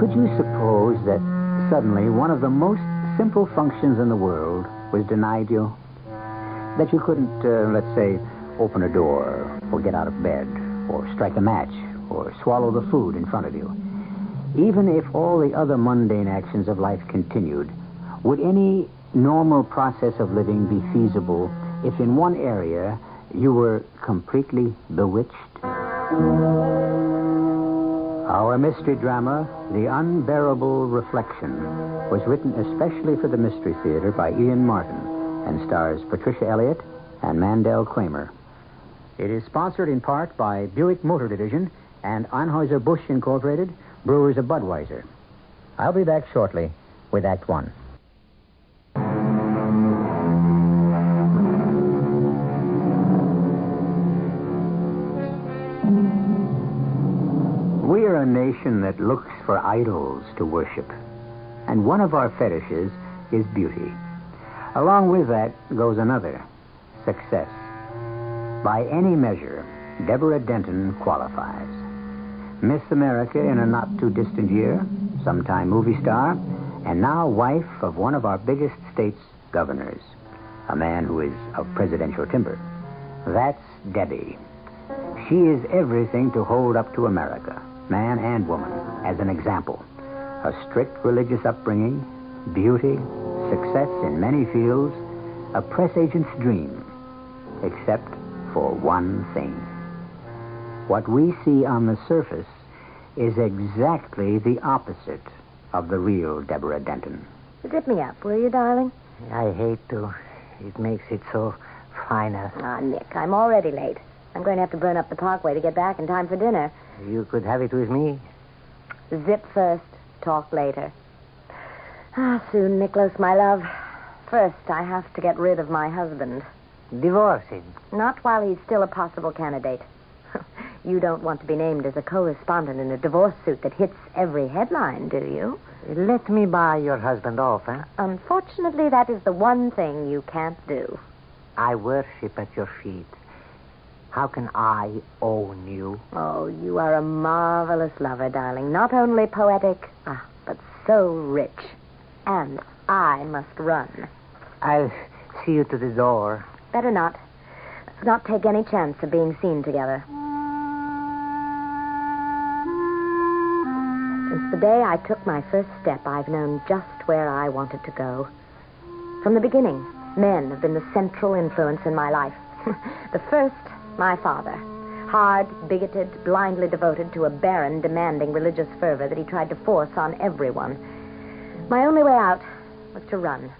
Could you suppose that suddenly one of the most simple functions in the world was denied you? That you couldn't, uh, let's say, open a door, or get out of bed, or strike a match, or swallow the food in front of you. Even if all the other mundane actions of life continued, would any normal process of living be feasible if in one area you were completely bewitched? Our mystery drama, The Unbearable Reflection, was written especially for the Mystery Theater by Ian Martin and stars Patricia Elliott and Mandel Kramer. It is sponsored in part by Buick Motor Division and Anheuser-Busch Incorporated, brewers of Budweiser. I'll be back shortly with Act One. Nation that looks for idols to worship. And one of our fetishes is beauty. Along with that goes another success. By any measure, Deborah Denton qualifies. Miss America in a not too distant year, sometime movie star, and now wife of one of our biggest state's governors, a man who is of presidential timber. That's Debbie. She is everything to hold up to America, man and woman, as an example. A strict religious upbringing, beauty, success in many fields, a press agent's dream, except for one thing. What we see on the surface is exactly the opposite of the real Deborah Denton. Zip me up, will you, darling? I hate to. It makes it so final. Ah, Nick, I'm already late. I'm going to have to burn up the parkway to get back in time for dinner. You could have it with me. Zip first, talk later. Ah, soon, Nicholas, my love. First, I have to get rid of my husband. Divorce him? Not while he's still a possible candidate. you don't want to be named as a correspondent in a divorce suit that hits every headline, do you? Let me buy your husband off, eh? Unfortunately, that is the one thing you can't do. I worship at your feet. How can I own you? Oh, you are a marvelous lover, darling. Not only poetic, ah, but so rich. And I must run. I'll see you to the door. Better not. Let's not take any chance of being seen together. Since the day I took my first step, I've known just where I wanted to go. From the beginning, men have been the central influence in my life. the first, my father. Hard, bigoted, blindly devoted to a barren, demanding religious fervor that he tried to force on everyone. My only way out was to run,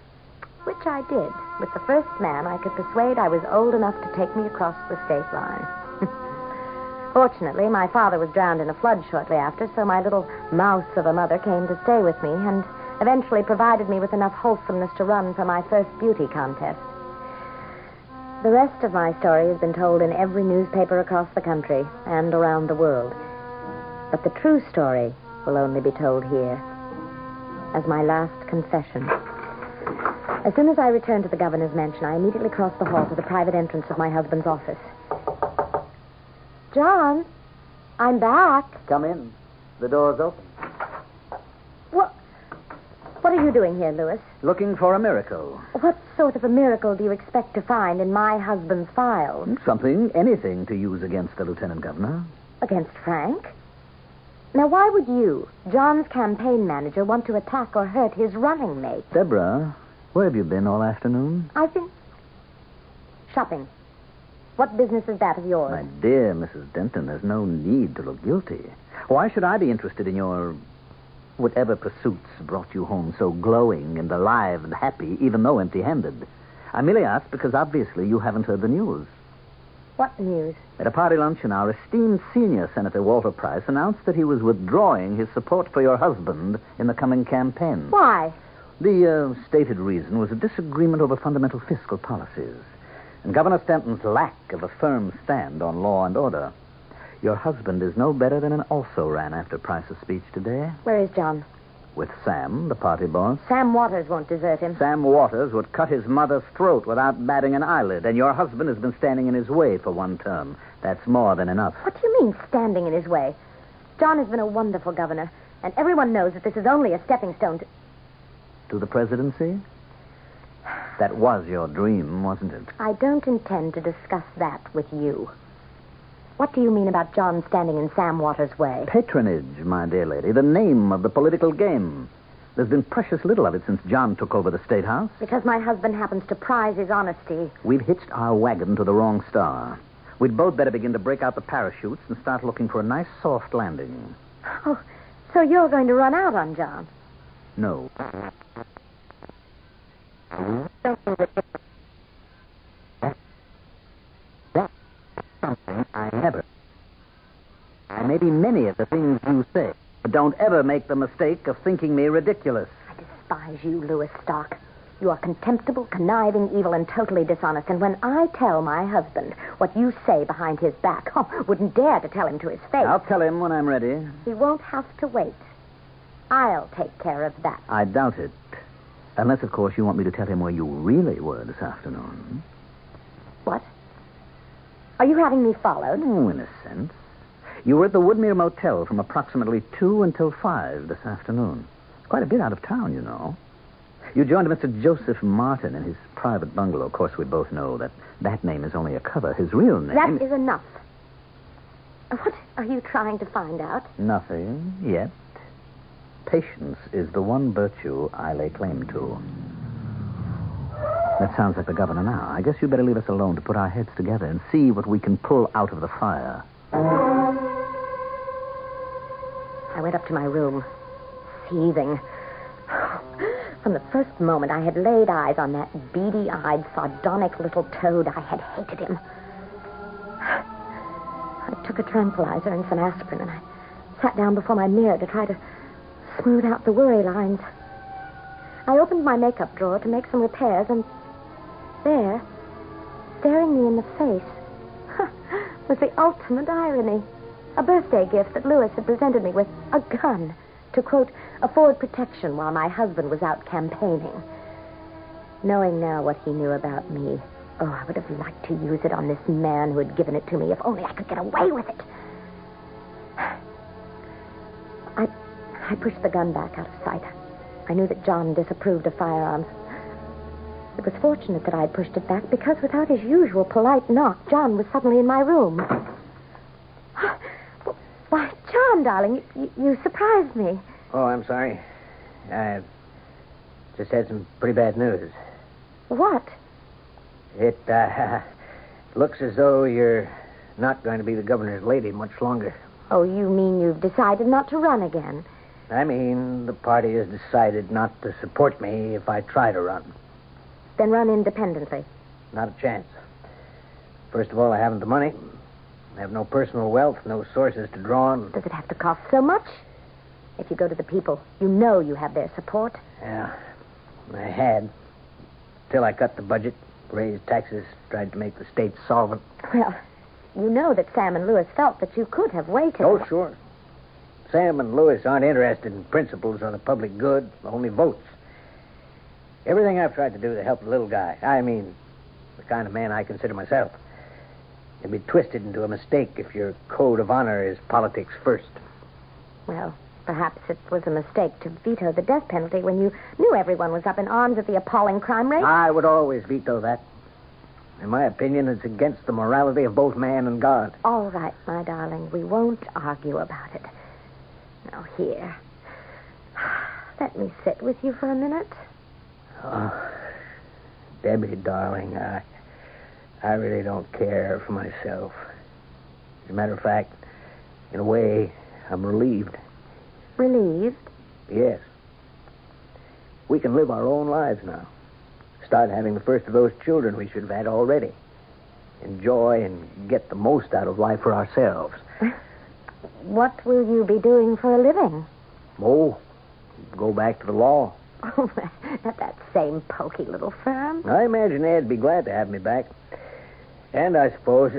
which I did with the first man I could persuade I was old enough to take me across the state line. Fortunately, my father was drowned in a flood shortly after, so my little mouse of a mother came to stay with me and eventually provided me with enough wholesomeness to run for my first beauty contest. The rest of my story has been told in every newspaper across the country and around the world. But the true story will only be told here as my last confession. As soon as I returned to the governor's mansion, I immediately crossed the hall to the private entrance of my husband's office. John, I'm back. Come in. The door's open. What? Are you doing here, Lewis? Looking for a miracle. What sort of a miracle do you expect to find in my husband's files? Something, anything to use against the lieutenant governor. Against Frank? Now, why would you, John's campaign manager, want to attack or hurt his running mate? Deborah, where have you been all afternoon? I've been shopping. What business is that of yours? My dear Mrs. Denton, there's no need to look guilty. Why should I be interested in your whatever pursuits brought you home so glowing and alive and happy, even though empty handed? I merely ask because obviously you haven't heard the news. What news? At a party luncheon, our esteemed senior Senator Walter Price announced that he was withdrawing his support for your husband in the coming campaign. Why? The uh, stated reason was a disagreement over fundamental fiscal policies and Governor Stanton's lack of a firm stand on law and order. Your husband is no better than an also ran after Price's speech today. Where is John? With Sam, the party boss. Sam Waters won't desert him. Sam Waters would cut his mother's throat without batting an eyelid, and your husband has been standing in his way for one term. That's more than enough. What do you mean, standing in his way? John has been a wonderful governor, and everyone knows that this is only a stepping stone to. To the presidency? That was your dream, wasn't it? I don't intend to discuss that with you. What do you mean about John standing in Sam Waters' way? Patronage, my dear lady, the name of the political game. There's been precious little of it since John took over the State House. Because my husband happens to prize his honesty. We've hitched our wagon to the wrong star. We'd both better begin to break out the parachutes and start looking for a nice soft landing. Oh, so you're going to run out on John? No. Something I never. I may be many of the things you say, but don't ever make the mistake of thinking me ridiculous. I despise you, Louis Stark. You are contemptible, conniving, evil, and totally dishonest. And when I tell my husband what you say behind his back, oh, wouldn't dare to tell him to his face. I'll tell him when I'm ready. He won't have to wait. I'll take care of that. I doubt it. Unless, of course, you want me to tell him where you really were this afternoon. What? Are you having me followed? Oh, in a sense. You were at the Woodmere Motel from approximately 2 until 5 this afternoon. Quite a bit out of town, you know. You joined Mr. Joseph Martin in his private bungalow. Of course, we both know that that name is only a cover. His real name... That is enough. What are you trying to find out? Nothing yet. Patience is the one virtue I lay claim to. That sounds like the governor now. I guess you'd better leave us alone to put our heads together and see what we can pull out of the fire. I went up to my room, seething. From the first moment I had laid eyes on that beady eyed, sardonic little toad, I had hated him. I took a tranquilizer and some aspirin, and I sat down before my mirror to try to smooth out the worry lines. I opened my makeup drawer to make some repairs, and there, staring me in the face, was the ultimate irony. A birthday gift that Lewis had presented me with a gun to, quote, afford protection while my husband was out campaigning. Knowing now what he knew about me, oh, I would have liked to use it on this man who had given it to me if only I could get away with it. I, I pushed the gun back out of sight. I knew that John disapproved of firearms. It was fortunate that I had pushed it back because without his usual polite knock, John was suddenly in my room. Why, John, darling, you, you surprised me. Oh, I'm sorry. I just had some pretty bad news. What? It uh, looks as though you're not going to be the governor's lady much longer. Oh, you mean you've decided not to run again? I mean, the party has decided not to support me if I try to run. Then run independently. Not a chance. First of all, I haven't the money. I have no personal wealth, no sources to draw on. Does it have to cost so much? If you go to the people, you know you have their support. Yeah, I had. Till I cut the budget, raised taxes, tried to make the state solvent. Well, you know that Sam and Lewis felt that you could have waited. Oh, sure. Sam and Lewis aren't interested in principles or the public good, only votes. Everything I've tried to do to help the little guy, I mean, the kind of man I consider myself, can be twisted into a mistake if your code of honor is politics first. Well, perhaps it was a mistake to veto the death penalty when you knew everyone was up in arms at the appalling crime rate. I would always veto that. In my opinion, it's against the morality of both man and God. All right, my darling. We won't argue about it. Now, here. Let me sit with you for a minute. Oh, Debbie, darling, I, I really don't care for myself. As a matter of fact, in a way, I'm relieved. Relieved? Yes. We can live our own lives now. Start having the first of those children we should have had already. Enjoy and get the most out of life for ourselves. What will you be doing for a living? Oh, go back to the law. Oh, at that same pokey little firm. I imagine they'd be glad to have me back. And I suppose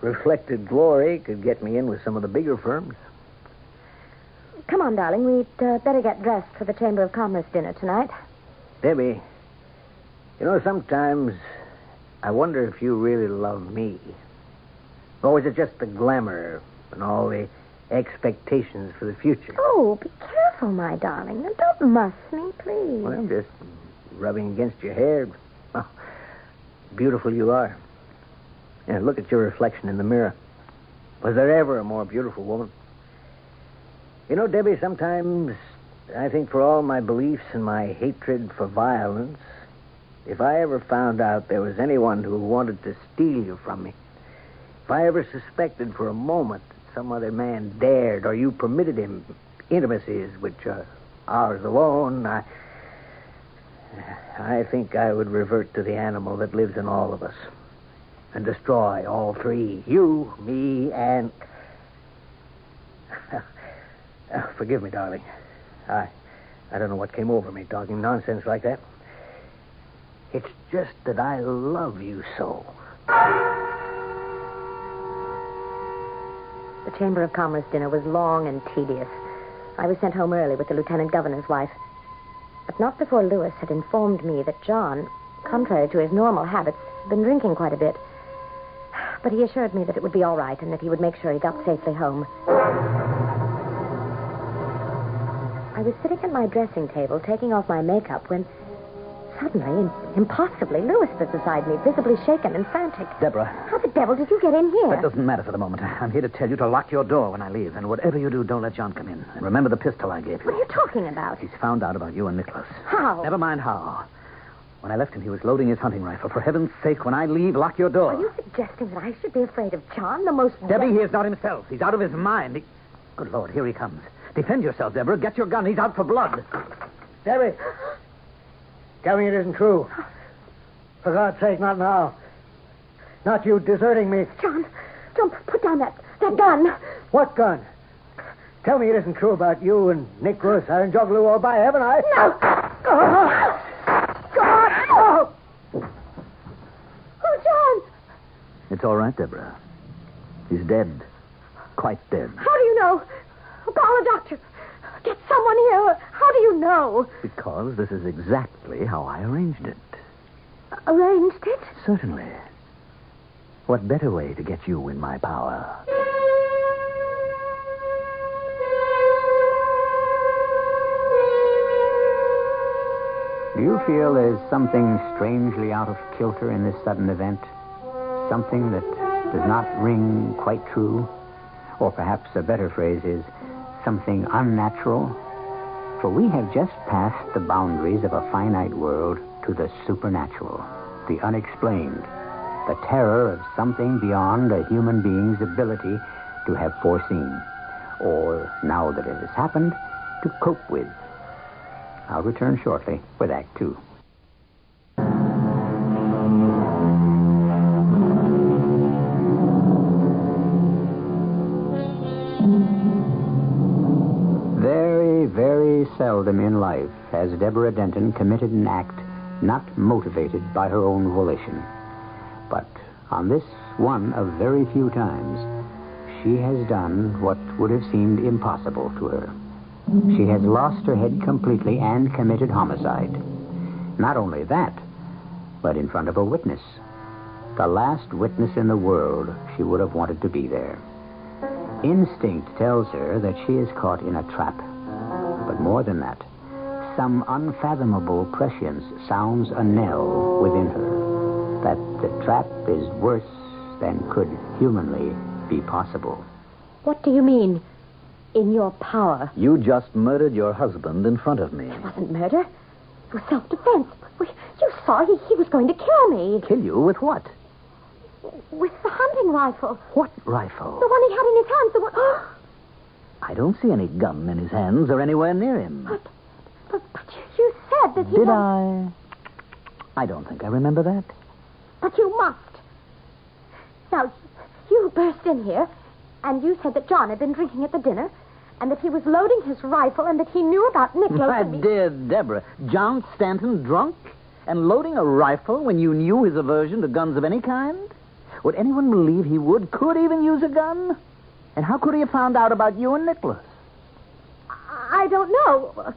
reflected glory could get me in with some of the bigger firms. Come on, darling. We'd uh, better get dressed for the Chamber of Commerce dinner tonight. Debbie, you know, sometimes I wonder if you really love me. Or is it just the glamour and all the expectations for the future? Oh, be careful, my darling. Now, don't muss me, please. Well, I'm just rubbing against your hair. Oh, beautiful you are. And look at your reflection in the mirror. Was there ever a more beautiful woman? You know, Debbie, sometimes I think for all my beliefs and my hatred for violence, if I ever found out there was anyone who wanted to steal you from me, if I ever suspected for a moment some other man dared or you permitted him intimacies which are ours alone, I. I think I would revert to the animal that lives in all of us and destroy all three you, me, and. Forgive me, darling. I. I don't know what came over me talking nonsense like that. It's just that I love you so. The Chamber of Commerce dinner was long and tedious. I was sent home early with the lieutenant governor's wife. But not before Lewis had informed me that John, contrary to his normal habits, had been drinking quite a bit. But he assured me that it would be all right and that he would make sure he got safely home. I was sitting at my dressing table taking off my makeup when suddenly impossibly Lewis was beside me, visibly shaken and frantic. Deborah, How the devil did you get in here? that doesn't matter for the moment. I'm here to tell you to lock your door when I leave, and whatever you do, don't let John come in. And remember the pistol I gave you. What are you talking about? He's found out about you and Nicholas. How? Never mind how. When I left him, he was loading his hunting rifle. For heaven's sake, when I leave, lock your door. Are you suggesting that I should be afraid of John, the most... Debbie, he is not himself. He's out of his mind. He... Good Lord, here he comes. Defend yourself, Deborah. Get your gun. He's out for blood. Debbie, tell me it isn't true. For God's sake, not now. Not you deserting me. John, John, put down that, that gun. What gun? Tell me it isn't true about you and Nick Nicholas and Juggalo, or by heaven, I. No. Oh. God! Oh. Oh, John, It's all right, Deborah. He's dead. Quite dead. how do you know? Call a doctor. Get someone here. How do you know? Because this is exactly how I arranged it. Arranged it? Certainly. What better way to get you in my power? Do you feel there's something strangely out of kilter in this sudden event? Something that does not ring quite true? Or perhaps a better phrase is something unnatural? For we have just passed the boundaries of a finite world to the supernatural, the unexplained, the terror of something beyond a human being's ability to have foreseen, or, now that it has happened, to cope with. I'll return shortly with Act Two. Seldom in life has Deborah Denton committed an act not motivated by her own volition. But on this one of very few times, she has done what would have seemed impossible to her. She has lost her head completely and committed homicide. Not only that, but in front of a witness. The last witness in the world she would have wanted to be there. Instinct tells her that she is caught in a trap. But more than that, some unfathomable prescience sounds a knell within her that the trap is worse than could humanly be possible. What do you mean? In your power. You just murdered your husband in front of me. It wasn't murder. It was self-defense. You saw he, he was going to kill me. Kill you with what? With the hunting rifle. What rifle? The one he had in his hands. The one... I don't see any gun in his hands or anywhere near him. But, but, but you, said that he Did. I? I don't think I remember that. But you must. Now, you burst in here, and you said that John had been drinking at the dinner, and that he was loading his rifle, and that he knew about Nicholas My and dear Deborah, John Stanton drunk and loading a rifle when you knew his aversion to guns of any kind? Would anyone believe he would, could even use a gun? And how could he have found out about you and Nicholas? I don't know.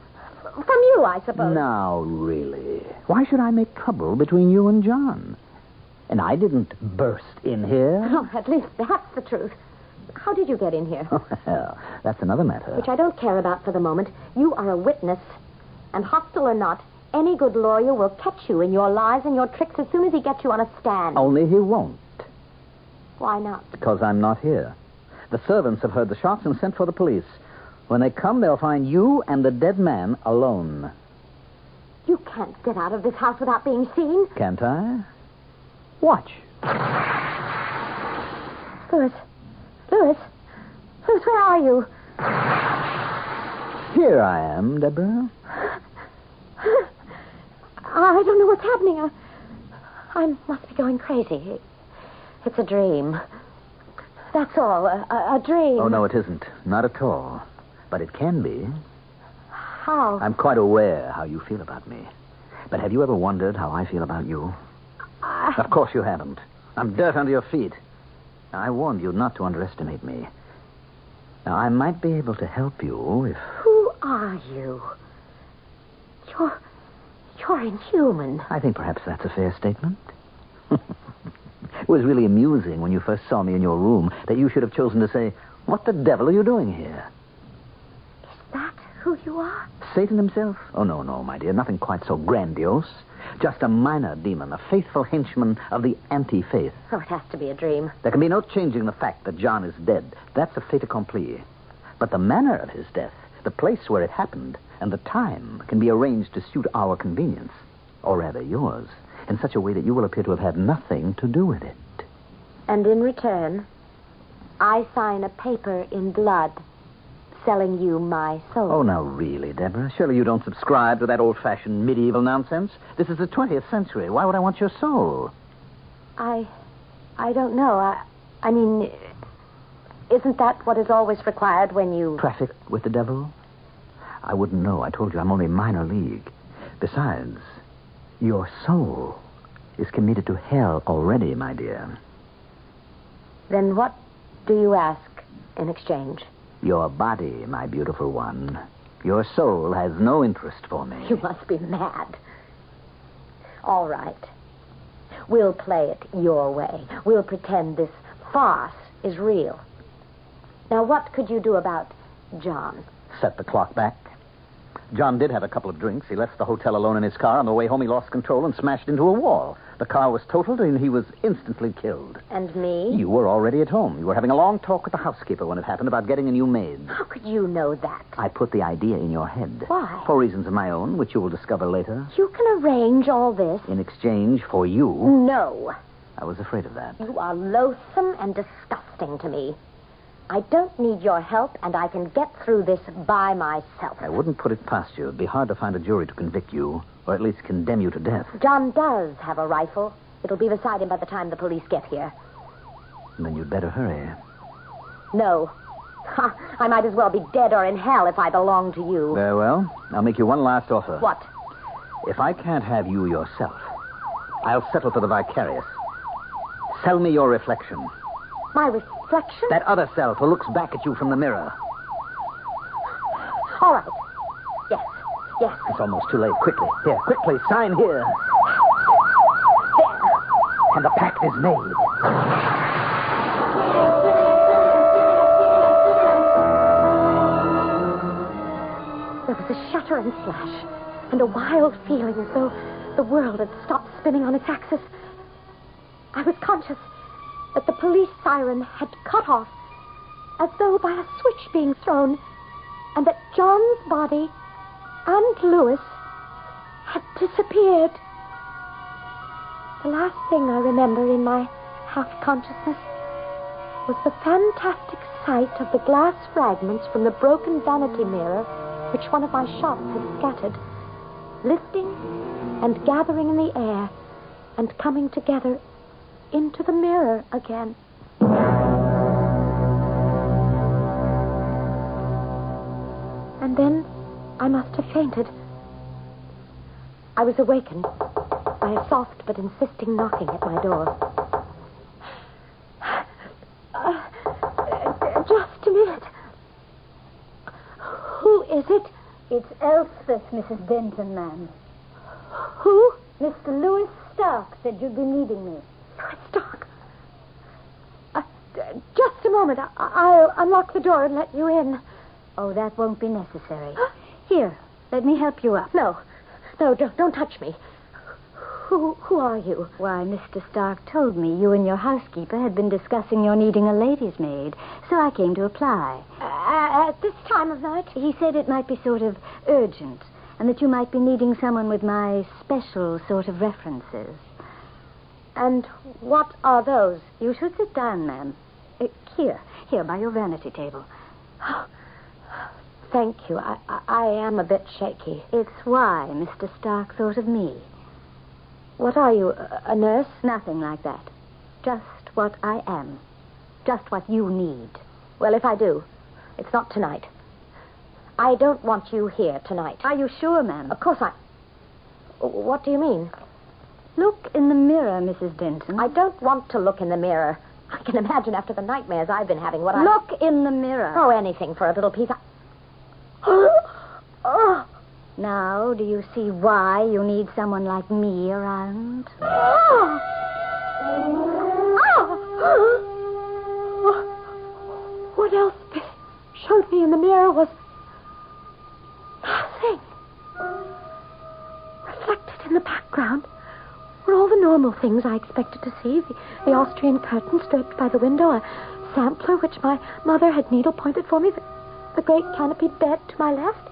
From you, I suppose. Now, really. Why should I make trouble between you and John? And I didn't burst in here. Oh, at least that's the truth. How did you get in here? well, that's another matter. Which I don't care about for the moment. You are a witness. And hostile or not, any good lawyer will catch you in your lies and your tricks as soon as he gets you on a stand. Only he won't, Why not? because I'm not here. The servants have heard the shots and sent for the police. When they come, they'll find you and the dead man alone. You can't get out of this house without being seen. Can't I? Watch. Louis. Louis. Louis, where are you? Here I am, Deborah. I don't know what's happening. I, I must be going crazy. It's a dream. That's all. A, a, a dream. Oh, no, it isn't. Not at all. But it can be. How? I'm quite aware how you feel about me. But have you ever wondered how I feel about you? I- Of course you haven't. I'm dirt under your feet. Now, I warned you not to underestimate me. Now, I might be able to help you if. Who are you? You're. You're inhuman. I think perhaps that's a fair statement. it was really amusing when you first saw me in your room that you should have chosen to say, What the devil are you doing here? Is that who you are? Satan himself? Oh, no, no, my dear. Nothing quite so grandiose. Just a minor demon, a faithful henchman of the anti faith. Oh, it has to be a dream. There can be no changing the fact that John is dead. That's a fait accompli. But the manner of his death, the place where it happened, and the time can be arranged to suit our convenience, or rather yours, in such a way that you will appear to have had nothing to do with it. And in return, I sign a paper in blood selling you my soul. Oh, now, really, Deborah? Surely you don't subscribe to that old fashioned medieval nonsense? This is the 20th century. Why would I want your soul? I. I don't know. I. I mean. Isn't that what is always required when you. Traffic with the devil? I wouldn't know. I told you I'm only minor league. Besides, your soul is committed to hell already, my dear. Then what do you ask in exchange? Your body, my beautiful one. Your soul has no interest for me. You must be mad. All right. We'll play it your way. We'll pretend this farce is real. Now, what could you do about John? Set the clock back. John did have a couple of drinks. He left the hotel alone in his car. On the way home, he lost control and smashed into a wall. The car was totaled, and he was instantly killed. And me? You were already at home. You were having a long talk with the housekeeper when it happened about getting a new maid. How could you know that? I put the idea in your head. Why? For reasons of my own, which you will discover later. You can arrange all this. In exchange for you, No. I was afraid of that. You are loathsome and disgusting to me. I don't need your help, and I can get through this by myself. I wouldn't put it past you. It'd be hard to find a jury to convict you, or at least condemn you to death. John does have a rifle. It'll be beside him by the time the police get here. Then you'd better hurry. No. Ha, I might as well be dead or in hell if I belong to you. Very well. I'll make you one last offer. What? If I can't have you yourself, I'll settle for the vicarious. Sell me your reflection. My reflection? That other self who looks back at you from the mirror. All right. Yes. Yes. It's almost too late. Quickly. Here, quickly. Sign here. There. And the pact is made. There was a shudder and slash, and a wild feeling as though the world had stopped spinning on its axis. I was conscious police siren had cut off, as though by a switch being thrown, and that John's body and Lewis had disappeared. The last thing I remember in my half consciousness was the fantastic sight of the glass fragments from the broken vanity mirror which one of my shots had scattered, lifting and gathering in the air and coming together into the mirror again. And then I must have fainted. I was awakened by a soft but insisting knocking at my door. Uh, just a minute. Who is it? It's Elspeth, Mrs. Denton, ma'am. Who? Mr. Louis Stark said you'd be needing me. Louis Stark. Uh, d- just a moment. I- I'll unlock the door and let you in. Oh, that won't be necessary. Here, let me help you up. No, no, don't, don't touch me. Who, who are you? Why, Mr. Stark told me you and your housekeeper had been discussing your needing a lady's maid, so I came to apply. Uh, at this time of night? He said it might be sort of urgent, and that you might be needing someone with my special sort of references. And what are those? You should sit down, ma'am. Here, here, by your vanity table. Thank you. I, I, I am a bit shaky. It's why Mr. Stark thought of me. What are you, a, a nurse? Nothing like that. Just what I am. Just what you need. Well, if I do, it's not tonight. I don't want you here tonight. Are you sure, ma'am? Of course I. What do you mean? Look in the mirror, Mrs. Denton. I don't want to look in the mirror. I can imagine after the nightmares I've been having what I. Look in the mirror. Oh, anything for a little peace. I... oh. Now, do you see why you need someone like me around? Oh. Oh. What else showed me in the mirror was nothing. Reflected in the background were all the normal things I expected to see. The, the Austrian curtains draped by the window, a sampler which my mother had needle pointed for me, the, the great canopied bed to my left,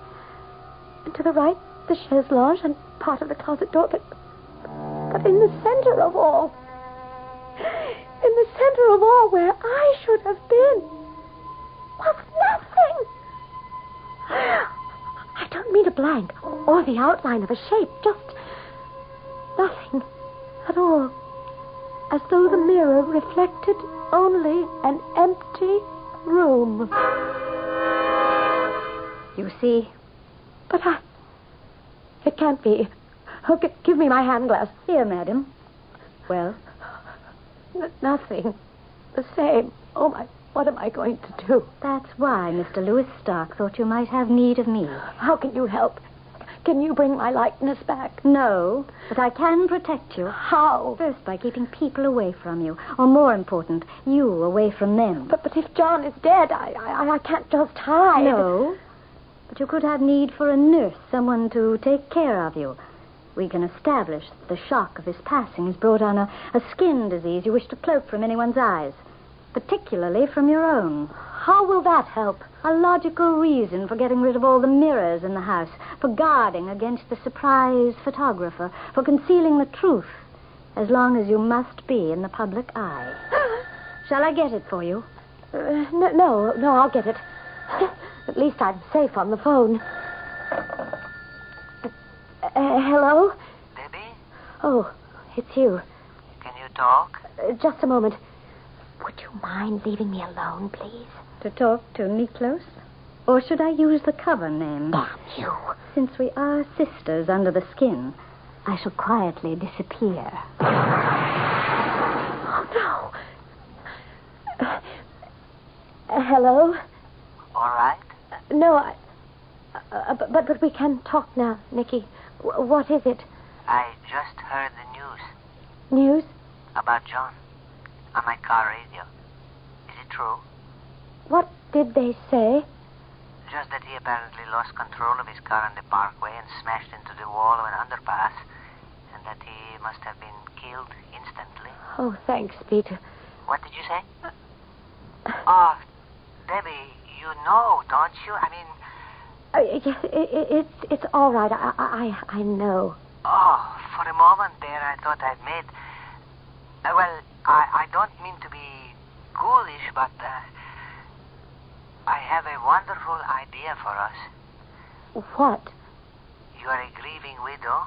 and to the right, the chaise lounge and part of the closet door. But, but in the center of all, in the center of all, where I should have been, was nothing. I don't mean a blank or the outline of a shape, just nothing at all. As though the mirror reflected only an empty room. You see? But I. It can't be. Oh, g- give me my hand glass. Here, madam. Well, N- nothing. The same. Oh, my. What am I going to do? that's why Mr. Lewis Stark thought you might have need of me. How can you help? Can you bring my likeness back? No, but I can protect you. How? First, by keeping people away from you, or more important, you away from them. But, but if John is dead, I, I, I can't just hide. No, but you could have need for a nurse, someone to take care of you. We can establish that the shock of his passing has brought on a, a skin disease you wish to cloak from anyone's eyes, particularly from your own. How will that help? A logical reason for getting rid of all the mirrors in the house, for guarding against the surprise photographer, for concealing the truth, as long as you must be in the public eye. Shall I get it for you? Uh, no, no, no, I'll get it. At least I'm safe on the phone. Uh, uh, hello? Debbie, Oh, it's you. can you talk? Uh, just a moment. Would you mind leaving me alone, please? To talk to Niklos? Or should I use the cover name? Damn you. Since we are sisters under the skin, I shall quietly disappear. Oh, no. Uh, uh, hello? All right. Uh, no, I. Uh, but, but but we can talk now, Nicky. W- what is it? I just heard the news News? about John on my car radio. Is it true? What did they say? Just that he apparently lost control of his car on the parkway and smashed into the wall of an underpass, and that he must have been killed instantly. Oh, thanks, Peter. What did you say? Oh, Debbie, you know, don't you? I mean, Uh, it, it, it's it's all right. I I I know. oh, for a moment there I thought I'd made. Uh, well, I, I don't mean to be ghoulish, but uh, I have a wonderful idea for us. What? You are a grieving widow.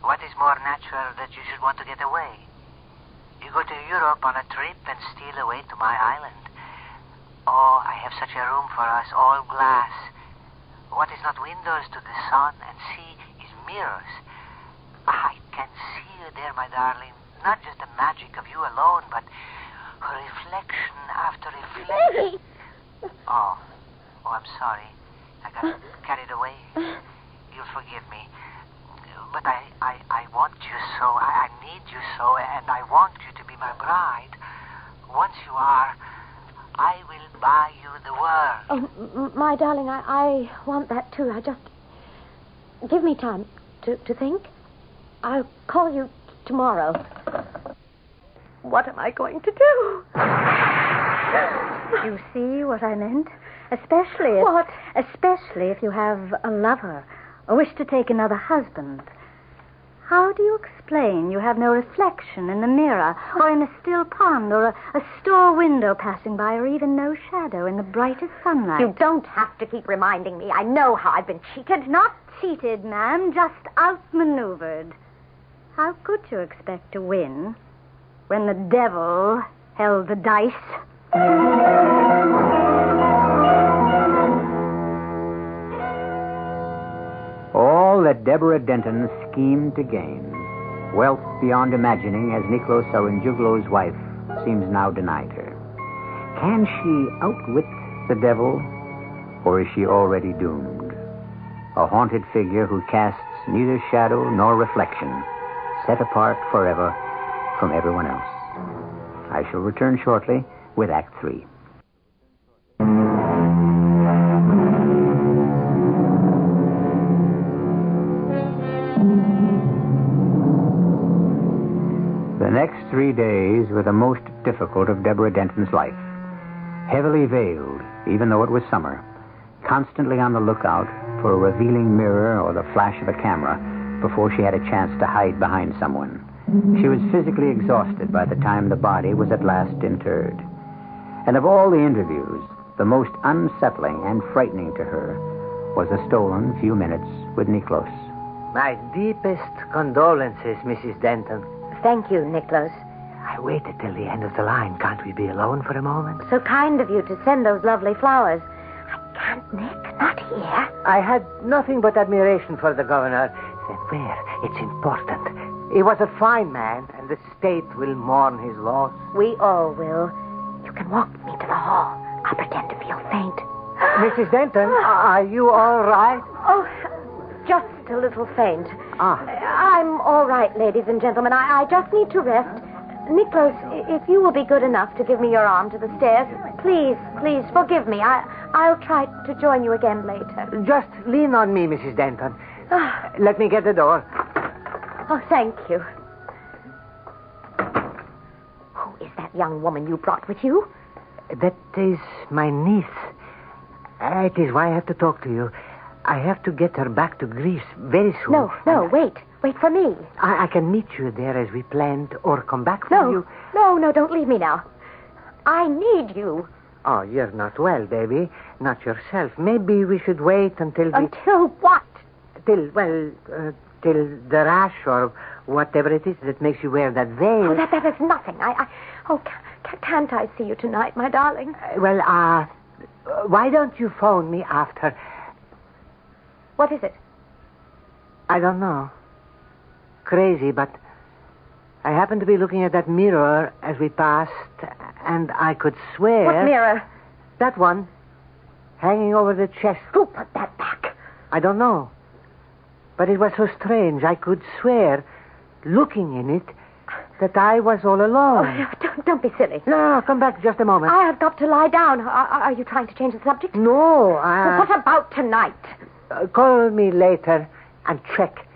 What is more natural that you should want to get away? You go to Europe on a trip and steal away to my island. Oh, I have such a room for us, all glass. What is not windows to the sun and sea is mirrors. I can see you there, my darling. Not just the magic of you alone, but reflection after reflection. Oh, oh, I'm sorry. I got carried away. You'll forgive me. But I, I, I want you so. I, I need you so, and I want you to be my bride. Once you are, I will buy you the world. Oh, m- my darling, I, I want that too. I just. Give me time to, to think. I'll call you tomorrow. What am I going to do? You see what I meant? Especially if, What? especially if you have a lover or wish to take another husband. How do you explain you have no reflection in the mirror or in a still pond or a, a store window passing by or even no shadow in the brightest sunlight? You don't have to keep reminding me. I know how I've been cheated. Not cheated, ma'am, just outmaneuvered. How could you expect to win when the devil held the dice? That Deborah Denton schemed to gain, wealth beyond imagining as Niklos Saranjuglo's wife seems now denied her. Can she outwit the devil, or is she already doomed? A haunted figure who casts neither shadow nor reflection, set apart forever from everyone else. I shall return shortly with Act Three. Three days were the most difficult of Deborah Denton's life. Heavily veiled, even though it was summer, constantly on the lookout for a revealing mirror or the flash of a camera before she had a chance to hide behind someone. She was physically exhausted by the time the body was at last interred. And of all the interviews, the most unsettling and frightening to her was the stolen few minutes with Niklos. My deepest condolences, Mrs. Denton. Thank you, Nicholas. I waited till the end of the line. Can't we be alone for a moment? So kind of you to send those lovely flowers. I can't, Nick. Not here. I had nothing but admiration for the governor. Then where? It's important. He was a fine man, and the state will mourn his loss. We all will. You can walk with me to the hall. I'll pretend to feel faint. Mrs. Denton, are you all right? Oh, just a little faint. Ah. I'm all right, ladies and gentlemen. I, I just need to rest. Nicholas, if you will be good enough to give me your arm to the stairs, please, please forgive me. I, I'll try to join you again later. Just lean on me, Mrs. Denton. Ah, Let me get the door. oh, thank you. Who is that young woman you brought with you? That is my niece. It is why I have to talk to you. I have to get her back to Greece very soon. No, no, And wait. Wait for me. I, I can meet you there as we planned, or come back for No, you. no, no, don't leave me now. I need you. Oh, you're not well, baby. Not yourself. Maybe we should wait until the... Until what? Till, well, uh, till the rash or whatever it is that makes you wear that veil. Oh, that, that is nothing. I, I oh, ca- ca- can't I see you tonight, my darling? Uh, well, uh, why don't you phone me after? What is it? I don't know. Crazy, but I happened to be looking at that mirror as we passed, and I could swear. What mirror? That one, hanging over the chest. Who put that back? I don't know. But it was so strange. I could swear, looking in it, that I was all alone. Oh, alone. don't, don't be silly. No, no, come back just a moment. I have got to lie down. Are, are you trying to change the subject? No, Well, what about tonight? Uh, call me later and check.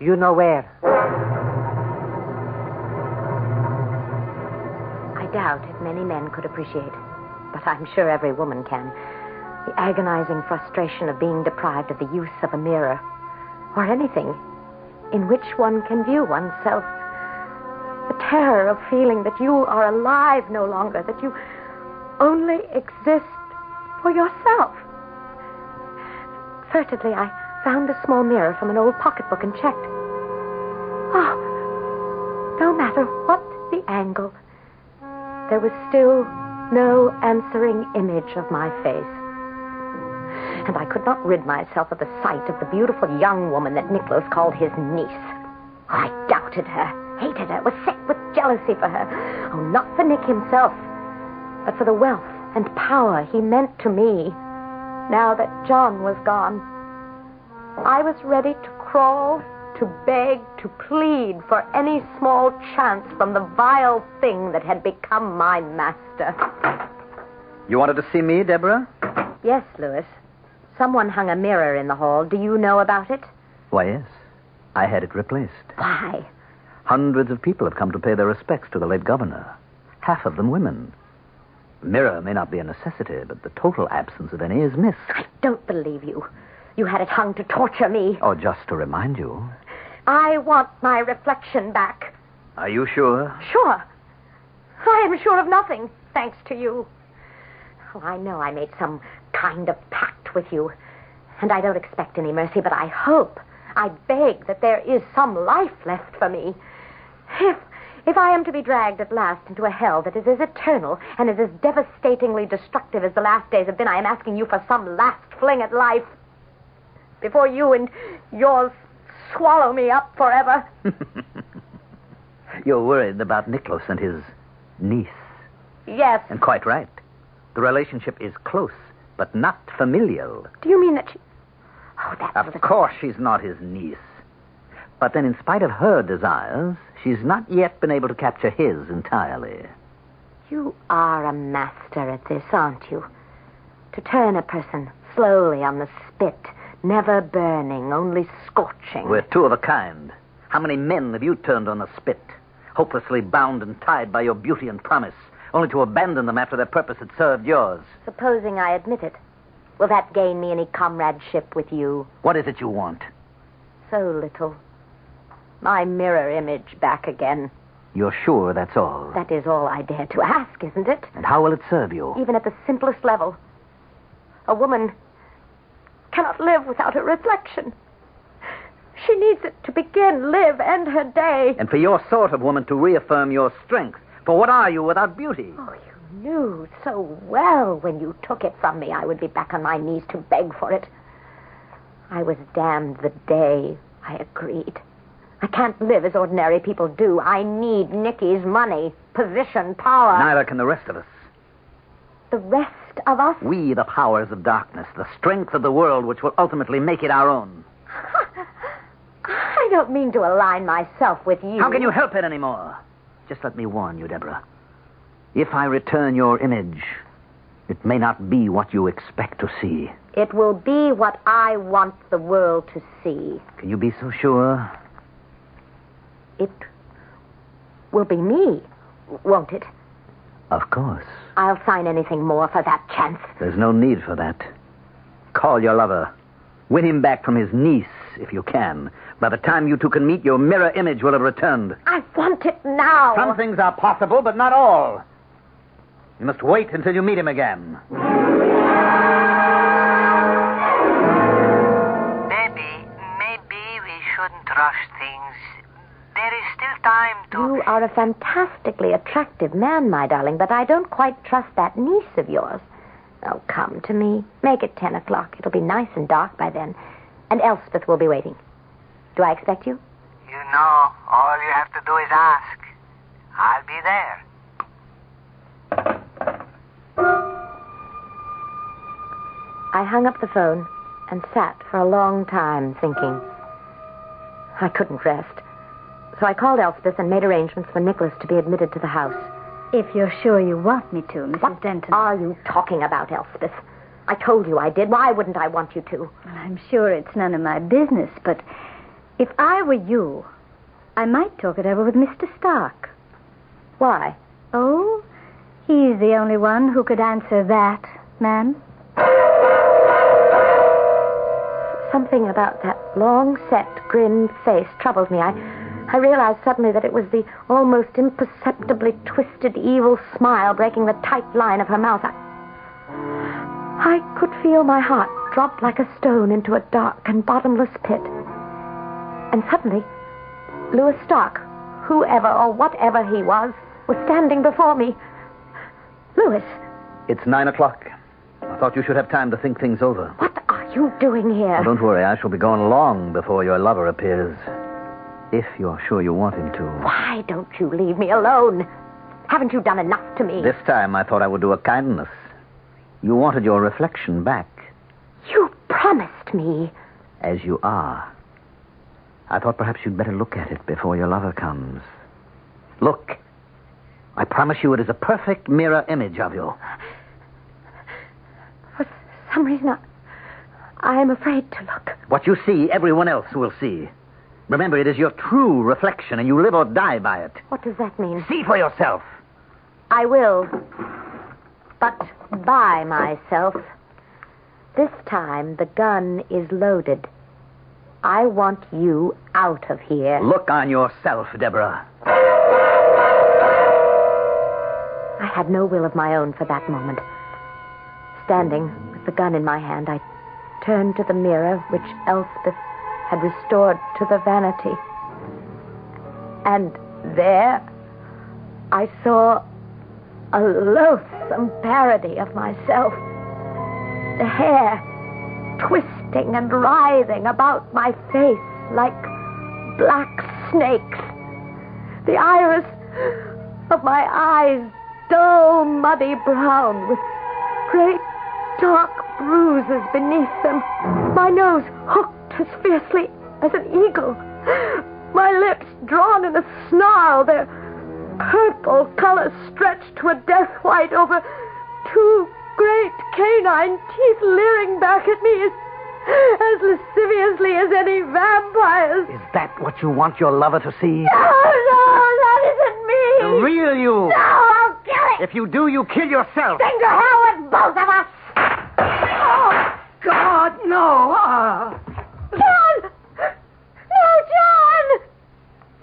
You know where. I doubt if many men could appreciate, but I'm sure every woman can. The agonizing frustration of being deprived of the use of a mirror, or anything in which one can view oneself. The terror of feeling that you are alive no longer, that you only exist for yourself. Furtively, I found a small mirror from an old pocketbook and checked. Oh, no matter what the angle, there was still no answering image of my face. And I could not rid myself of the sight of the beautiful young woman that Nicholas called his niece. I doubted her, hated her, was sick with jealousy for her. Oh, not for Nick himself, but for the wealth and power he meant to me. Now that John was gone. I was ready to crawl, to beg, to plead for any small chance from the vile thing that had become my master. You wanted to see me, Deborah? Yes, Louis. Someone hung a mirror in the hall. Do you know about it? Why, yes. I had it replaced. Why? Hundreds of people have come to pay their respects to the late governor. Half of them women. Mirror may not be a necessity, but the total absence of any is missed. I don't believe you. You had it hung to torture me. Or just to remind you. I want my reflection back. Are you sure? Sure. I am sure of nothing, thanks to you. Oh, I know I made some kind of pact with you, and I don't expect any mercy, but I hope, I beg that there is some life left for me. If if I am to be dragged at last into a hell that is as eternal and is as devastatingly destructive as the last days have been, I am asking you for some last fling at life before you and yours swallow me up forever. You're worried about Nicholas and his niece. yes. And quite right. The relationship is close, but not familial. Do you mean that she... Oh, that's Of course, she's not his niece. But then, in spite of her desires, she's not yet been able to capture his entirely. You are a master at this, aren't you? To turn a person slowly on the spit, never burning, only scorching. We're two of a kind. How many men have you turned on the spit? Hopelessly bound and tied by your beauty and promise, only to abandon them after their purpose had served yours. Supposing I admit it, will that gain me any comradeship with you? What is it you want? So little. My mirror image back again. You're sure that's all? That is all I dare to ask, isn't it? And how will it serve you? Even at the simplest level. A woman cannot live without a reflection. She needs it to begin, live, end her day. And for your sort of woman to reaffirm your strength. For what are you without beauty? Oh, you knew so well when you took it from me I would be back on my knees to beg for it. I was damned the day I agreed. I can't live as ordinary people do. I need Nicky's money, position, power. Neither can the rest of us. The rest of us? We, the powers of darkness, the strength of the world which will ultimately make it our own. I don't mean to align myself with you. How can you help it anymore? Just let me warn you, Deborah. If I return your image, it may not be what you expect to see. It will be what I want the world to see. Can you be so sure? It will be me, won't it? Of course. I'll sign anything more for that chance. There's no need for that. Call your lover. Win him back from his niece, if you can. By the time you two can meet, your mirror image will have returned. I want it now. Some things are possible, but not all. You must wait until you meet him again. You are a fantastically attractive man, my darling, but I don't quite trust that niece of yours. Oh, come to me. Make it ten o'clock. It'll be nice and dark by then. And Elspeth will be waiting. Do I expect you? You know, all you have to do is ask. I'll be there. I hung up the phone and sat for a long time thinking. I couldn't rest. So I called Elspeth and made arrangements for Nicholas to be admitted to the house. If you're sure you want me to, Mrs. What Denton. are you talking about, Elspeth? I told you I did. Why wouldn't I want you to? Well, I'm sure it's none of my business, but if I were you, I might talk it over with Mr. Stark. Why? Oh, he's the only one who could answer that, ma'am. Something about that long set, grim face troubled me. I, I realized suddenly that it was the almost imperceptibly twisted, evil smile breaking the tight line of her mouth. I, I could feel my heart drop like a stone into a dark and bottomless pit. And suddenly, Louis Stark, whoever or whatever he was, was standing before me. Louis, It's nine o'clock. I thought you should have time to think things over. what are you doing here? Don't worry, I shall be gone long before your lover appears. If you're sure you want him to. Why don't you leave me alone? Haven't you done enough to me? This time I thought I would do a kindness. You wanted your reflection back. You promised me. As you are. I thought perhaps you'd better look at it before your lover comes. Look. I promise you it is a perfect mirror image of you. For some reason, I, I am afraid to look. What you see, everyone else will see. Remember, it is your true reflection, and you live or die by it. What does that mean? See for yourself. I will. But by myself. This time, the gun is loaded. I want you out of here. Look on yourself, Deborah. I had no will of my own for that moment. Standing with the gun in my hand, I turned to the mirror which Elspeth had restored to the vanity. And there I saw a loathsome parody of myself. The hair twisting and writhing about my face like black snakes. The iris of my eyes dull, muddy brown with great dark bruises beneath them. My nose hooked as fiercely as an eagle. My lips drawn in a snarl, their purple color stretched to a death white over two great canine teeth leering back at me as, as lasciviously as any vampires. Is that what you want your lover to see? No, no, that isn't me. The real you. No, I'll kill it. If you do, you kill yourself. Then to hell with both of us. Oh, God, no. Uh... John! No, John!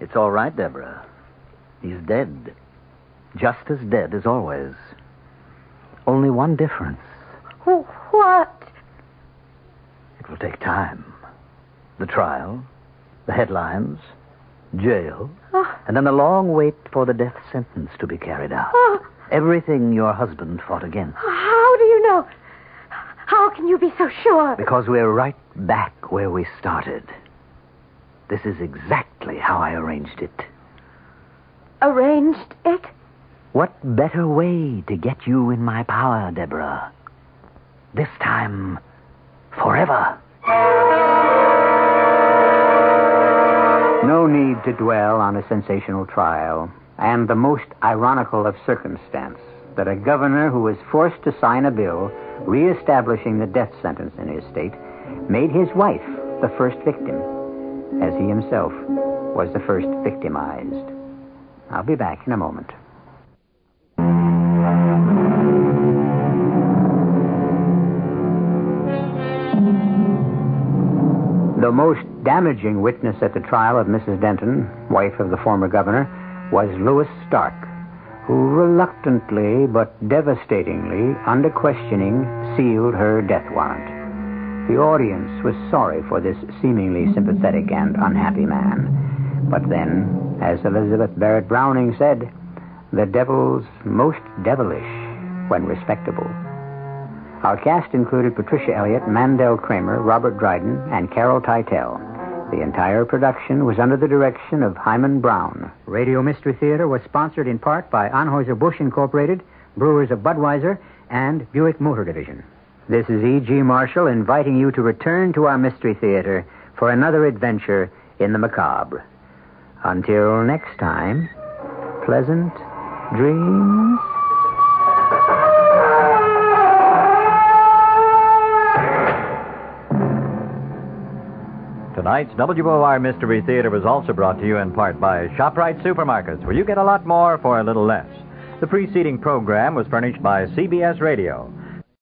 It's all right, Deborah. He's dead. Just as dead as always. Only one difference. Wh- What? It will take time. The trial, the headlines, jail, Oh, and then the long wait for the death sentence to be carried out. oh, Everything your husband fought against. how do you know? How can you be so sure? Because we're right back where we started. This is exactly how I arranged it. Arranged it? What better way to get you in my power, Deborah? This time, forever. No need to dwell on a sensational trial, and the most ironical of circumstance that a governor who was forced to sign a bill reestablishing the death sentence in his state made his wife the first victim, as he himself was the first victimized. I'll be back in a moment. The most damaging witness at the trial of Mrs. Denton, wife of the former governor, was Louis Stark, who reluctantly but devastatingly, under questioning, sealed her death warrant. The audience was sorry for this seemingly sympathetic and unhappy man. But then, as Elizabeth Barrett Browning said, the devil's most devilish when respectable. Our cast included Patricia Elliott, Mandel Kramer, Robert Dryden, and Carol Teitel. The entire production was under the direction of Himan Brown. Radio Mystery Theater was sponsored in part by Anheuser-Busch Incorporated, Brewers of Budweiser, and Buick Motor Division. This is E.G. Marshall inviting you to return to our Mystery Theater for another adventure in the macabre. Until next time, pleasant dreams. Tonight's WOR Mystery Theater was also brought to you in part by ShopRite Supermarkets, where you get a lot more for a little less. The preceding program was furnished by CBS Radio.